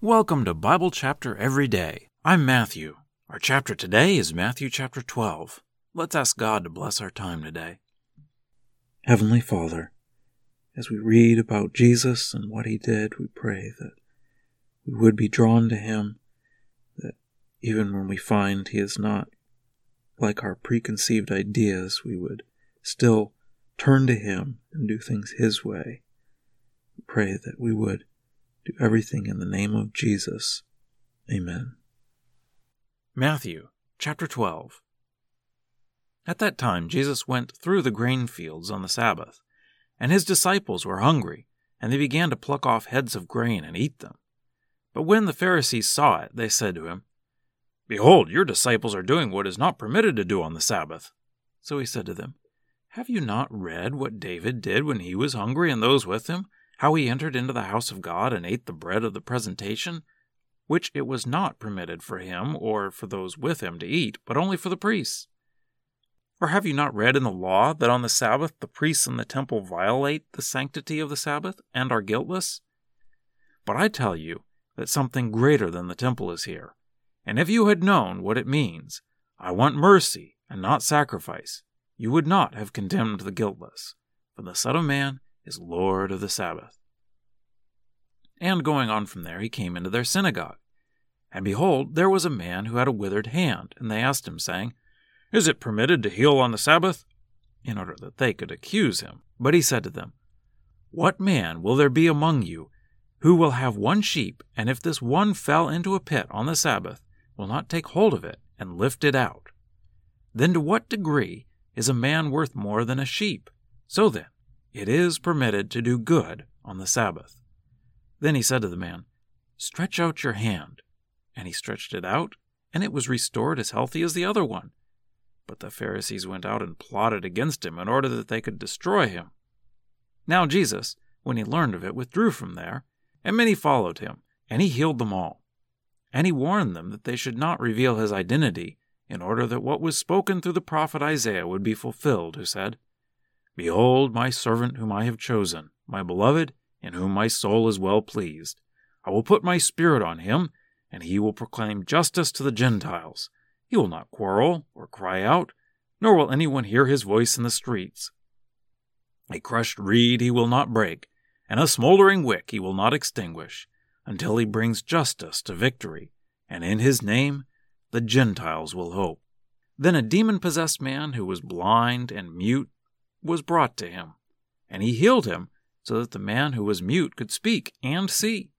Welcome to Bible Chapter Every Day. I'm Matthew. Our chapter today is Matthew chapter 12. Let's ask God to bless our time today. Heavenly Father, as we read about Jesus and what he did, we pray that we would be drawn to him, that even when we find he is not like our preconceived ideas, we would still turn to him and do things his way. We pray that we would do everything in the name of Jesus. Amen. Matthew chapter 12. At that time, Jesus went through the grain fields on the Sabbath, and his disciples were hungry, and they began to pluck off heads of grain and eat them. But when the Pharisees saw it, they said to him, Behold, your disciples are doing what is not permitted to do on the Sabbath. So he said to them, Have you not read what David did when he was hungry and those with him? How he entered into the house of God and ate the bread of the presentation, which it was not permitted for him or for those with him to eat, but only for the priests. Or have you not read in the law that on the Sabbath the priests in the temple violate the sanctity of the Sabbath and are guiltless? But I tell you that something greater than the temple is here. And if you had known what it means, I want mercy and not sacrifice, you would not have condemned the guiltless. For the Son of Man is Lord of the Sabbath. And going on from there, he came into their synagogue. And behold, there was a man who had a withered hand, and they asked him, saying, Is it permitted to heal on the Sabbath? In order that they could accuse him. But he said to them, What man will there be among you who will have one sheep, and if this one fell into a pit on the Sabbath, will not take hold of it and lift it out? Then to what degree is a man worth more than a sheep? So then, it is permitted to do good on the Sabbath. Then he said to the man, Stretch out your hand. And he stretched it out, and it was restored as healthy as the other one. But the Pharisees went out and plotted against him in order that they could destroy him. Now Jesus, when he learned of it, withdrew from there, and many followed him, and he healed them all. And he warned them that they should not reveal his identity, in order that what was spoken through the prophet Isaiah would be fulfilled, who said, Behold my servant whom I have chosen, my beloved, in whom my soul is well pleased. I will put my spirit on him, and he will proclaim justice to the Gentiles. He will not quarrel or cry out, nor will anyone hear his voice in the streets. A crushed reed he will not break, and a smoldering wick he will not extinguish, until he brings justice to victory, and in his name the Gentiles will hope. Then a demon possessed man who was blind and mute was brought to him, and he healed him so that the man who was mute could speak and see.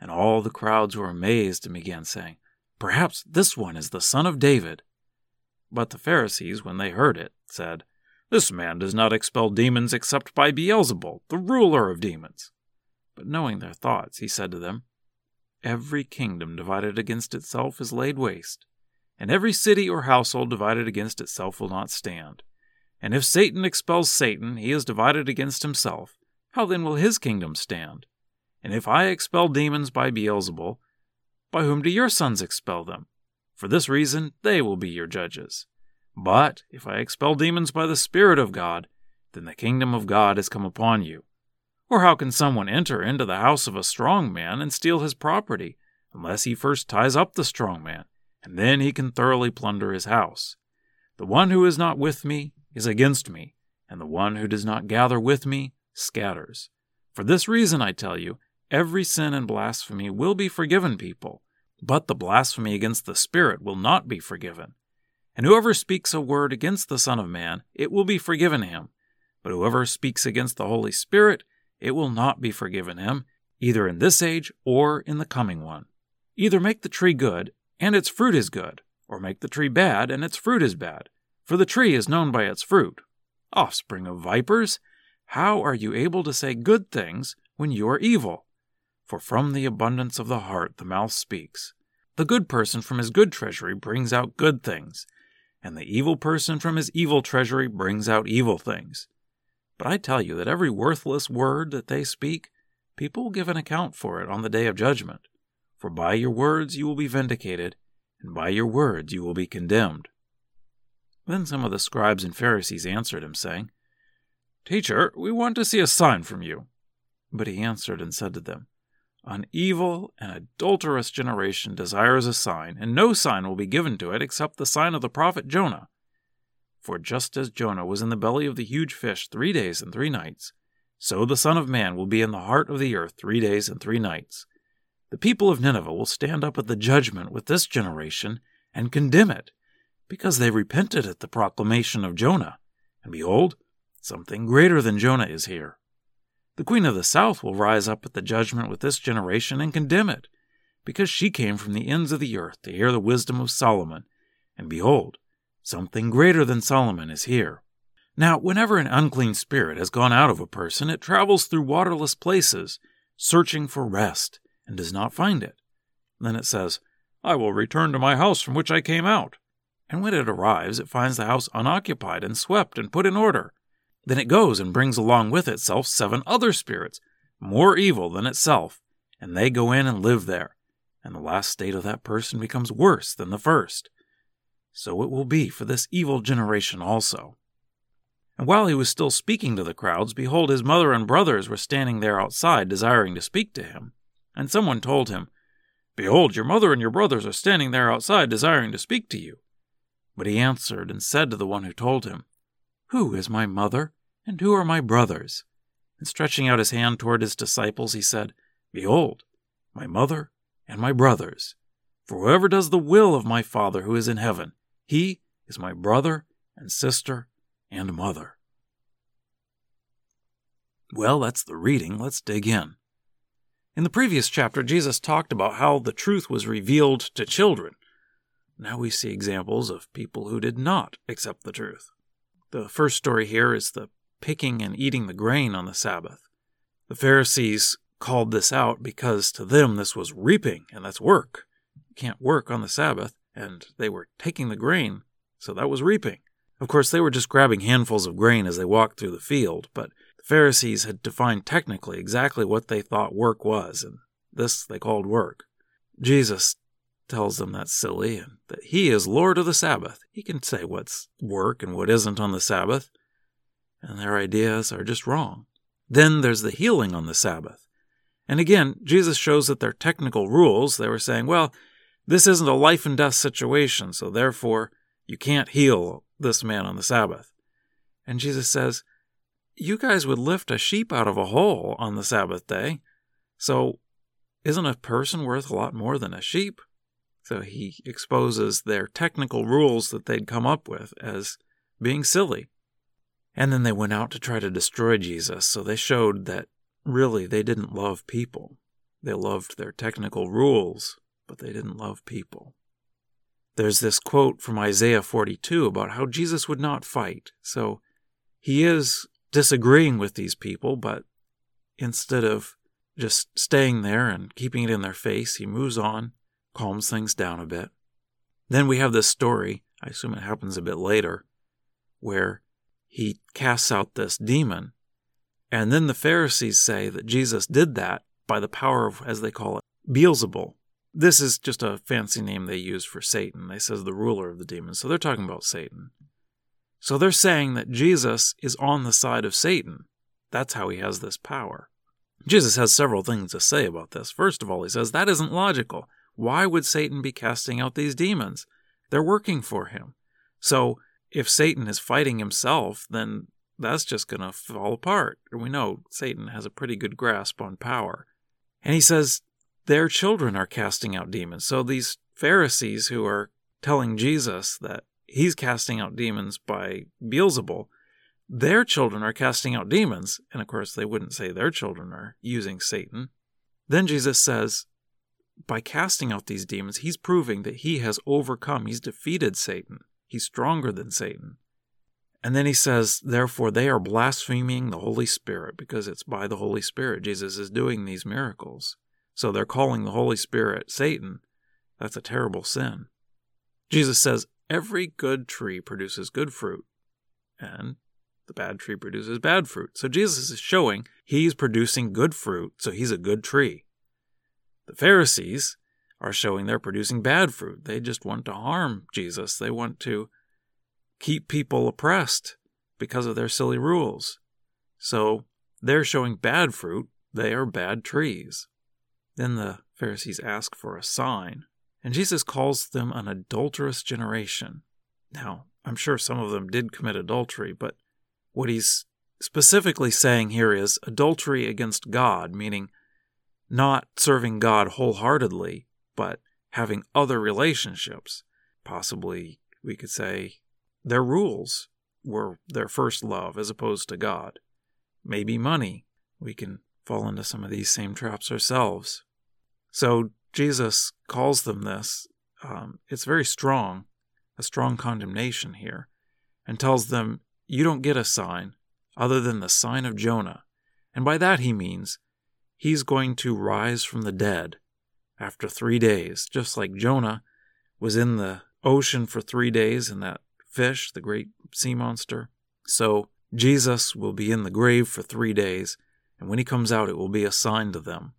And all the crowds were amazed and began saying, Perhaps this one is the son of David. But the Pharisees, when they heard it, said, This man does not expel demons except by Beelzebul, the ruler of demons. But knowing their thoughts, he said to them, Every kingdom divided against itself is laid waste, and every city or household divided against itself will not stand. And if Satan expels Satan, he is divided against himself. How then will his kingdom stand? And if I expel demons by Beelzebul, by whom do your sons expel them? For this reason they will be your judges. But if I expel demons by the Spirit of God, then the kingdom of God has come upon you. Or how can someone enter into the house of a strong man and steal his property, unless he first ties up the strong man, and then he can thoroughly plunder his house? The one who is not with me is against me, and the one who does not gather with me scatters. For this reason, I tell you, every sin and blasphemy will be forgiven people, but the blasphemy against the Spirit will not be forgiven. And whoever speaks a word against the Son of Man, it will be forgiven him. But whoever speaks against the Holy Spirit, it will not be forgiven him, either in this age or in the coming one. Either make the tree good, and its fruit is good, or make the tree bad, and its fruit is bad for the tree is known by its fruit. Offspring of vipers, how are you able to say good things when you are evil? For from the abundance of the heart the mouth speaks. The good person from his good treasury brings out good things, and the evil person from his evil treasury brings out evil things. But I tell you that every worthless word that they speak, people will give an account for it on the day of judgment. For by your words you will be vindicated, and by your words you will be condemned. Then some of the scribes and Pharisees answered him, saying, Teacher, we want to see a sign from you. But he answered and said to them, An evil and adulterous generation desires a sign, and no sign will be given to it except the sign of the prophet Jonah. For just as Jonah was in the belly of the huge fish three days and three nights, so the Son of Man will be in the heart of the earth three days and three nights. The people of Nineveh will stand up at the judgment with this generation and condemn it, because they repented at the proclamation of Jonah. And behold, something greater than Jonah is here. The queen of the south will rise up at the judgment with this generation and condemn it, because she came from the ends of the earth to hear the wisdom of Solomon. And behold, something greater than Solomon is here. Now, whenever an unclean spirit has gone out of a person, it travels through waterless places, searching for rest, and does not find it. Then it says, I will return to my house from which I came out. And when it arrives, it finds the house unoccupied and swept and put in order. Then it goes and brings along with itself seven other spirits, more evil than itself, and they go in and live there. And the last state of that person becomes worse than the first. So it will be for this evil generation also. And while he was still speaking to the crowds, behold, his mother and brothers were standing there outside, desiring to speak to him. And someone told him, Behold, your mother and your brothers are standing there outside, desiring to speak to you. But he answered and said to the one who told him, Who is my mother, and who are my brothers? And stretching out his hand toward his disciples, he said, Behold, my mother and my brothers. For whoever does the will of my Father who is in heaven, he is my brother and sister and mother. Well, that's the reading. Let's dig in. In the previous chapter, Jesus talked about how the truth was revealed to children. Now we see examples of people who did not accept the truth. The first story here is the picking and eating the grain on the Sabbath. The Pharisees called this out because to them this was reaping, and that's work. You can't work on the Sabbath, and they were taking the grain, so that was reaping. Of course, they were just grabbing handfuls of grain as they walked through the field, but the Pharisees had defined technically exactly what they thought work was, and this they called work. Jesus tells them that's silly and that he is Lord of the Sabbath. He can say what's work and what isn't on the Sabbath, and their ideas are just wrong. Then there's the healing on the Sabbath. And again, Jesus shows that their technical rules, they were saying, well, this isn't a life and death situation, so therefore you can't heal this man on the Sabbath. And Jesus says, You guys would lift a sheep out of a hole on the Sabbath day. So isn't a person worth a lot more than a sheep? So he exposes their technical rules that they'd come up with as being silly. And then they went out to try to destroy Jesus, so they showed that really they didn't love people. They loved their technical rules, but they didn't love people. There's this quote from Isaiah 42 about how Jesus would not fight. So he is disagreeing with these people, but instead of just staying there and keeping it in their face, he moves on, calms things down a bit. Then we have this story, I assume it happens a bit later, where he casts out this demon. And then the Pharisees say that Jesus did that by the power of, as they call it, Beelzebul, this is just a fancy name they use for Satan. They says the ruler of the demons. So they're talking about Satan. So they're saying that Jesus is on the side of Satan. That's how he has this power. Jesus has several things to say about this. First of all, he says that isn't logical. Why would Satan be casting out these demons? They're working for him. So if Satan is fighting himself, then that's just going to fall apart. We know Satan has a pretty good grasp on power. And he says their children are casting out demons. So these Pharisees who are telling Jesus that he's casting out demons by Beelzebul, their children are casting out demons. And of course, they wouldn't say their children are using Satan. Then Jesus says, by casting out these demons, he's proving that he has overcome, he's defeated Satan. He's stronger than Satan. And then he says, therefore, they are blaspheming the Holy Spirit because it's by the Holy Spirit Jesus is doing these miracles. So they're calling the Holy Spirit Satan. That's a terrible sin. Jesus says every good tree produces good fruit, and the bad tree produces bad fruit. So Jesus is showing he's producing good fruit, so he's a good tree. The Pharisees are showing they're producing bad fruit. They just want to harm Jesus, they want to keep people oppressed because of their silly rules. So they're showing bad fruit, they are bad trees. Then the Pharisees ask for a sign, and Jesus calls them an adulterous generation. Now, I'm sure some of them did commit adultery, but what he's specifically saying here is adultery against God, meaning not serving God wholeheartedly, but having other relationships. Possibly, we could say, their rules were their first love as opposed to God. Maybe money. We can fall into some of these same traps ourselves. So Jesus calls them this. Um, it's very strong, a strong condemnation here, and tells them, You don't get a sign other than the sign of Jonah. And by that he means he's going to rise from the dead after three days, just like Jonah was in the ocean for three days in that fish, the great sea monster. So Jesus will be in the grave for three days, and when he comes out, it will be a sign to them.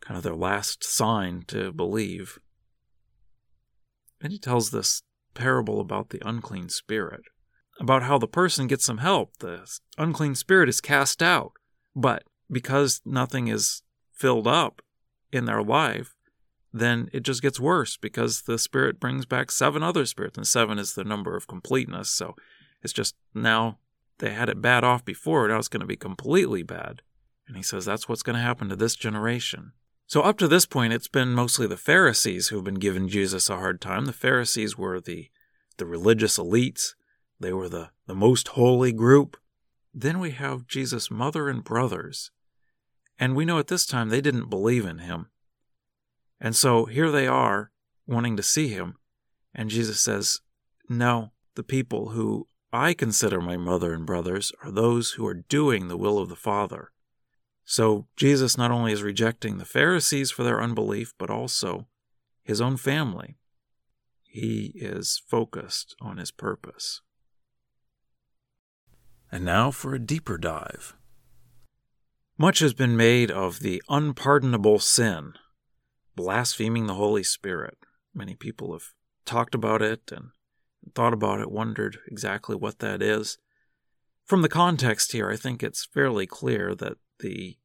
Kind of their last sign to believe. And he tells this parable about the unclean spirit, about how the person gets some help. The unclean spirit is cast out, but because nothing is filled up in their life, then it just gets worse because the spirit brings back seven other spirits, and seven is the number of completeness. So it's just now they had it bad off before, now it's going to be completely bad. And he says that's what's going to happen to this generation. So, up to this point, it's been mostly the Pharisees who've been giving Jesus a hard time. The Pharisees were the, the religious elites, they were the, the most holy group. Then we have Jesus' mother and brothers. And we know at this time they didn't believe in him. And so here they are wanting to see him. And Jesus says, No, the people who I consider my mother and brothers are those who are doing the will of the Father. So Jesus not only is rejecting the Pharisees for their unbelief, but also his own family. He is focused on his purpose. And now for a deeper dive. Much has been made of the unpardonable sin blaspheming the Holy Spirit. Many people have talked about it and thought about it, wondered exactly what that is. From the context here, I think it's fairly clear that the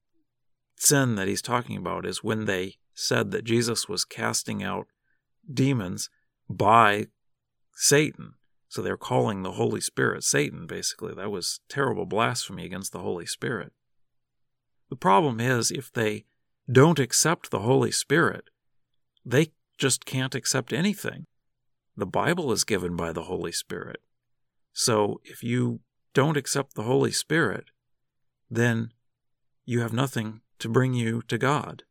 sin that he's talking about is when they said that Jesus was casting out demons by Satan. So they're calling the Holy Spirit Satan, basically. That was terrible blasphemy against the Holy Spirit. The problem is, if they don't accept the Holy Spirit, they just can't accept anything. The Bible is given by the Holy Spirit. So if you don't accept the Holy Spirit, then you have nothing to bring you to God.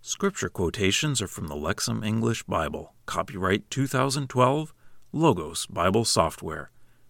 Scripture quotations are from the Lexham English Bible, copyright 2012, Logos Bible Software.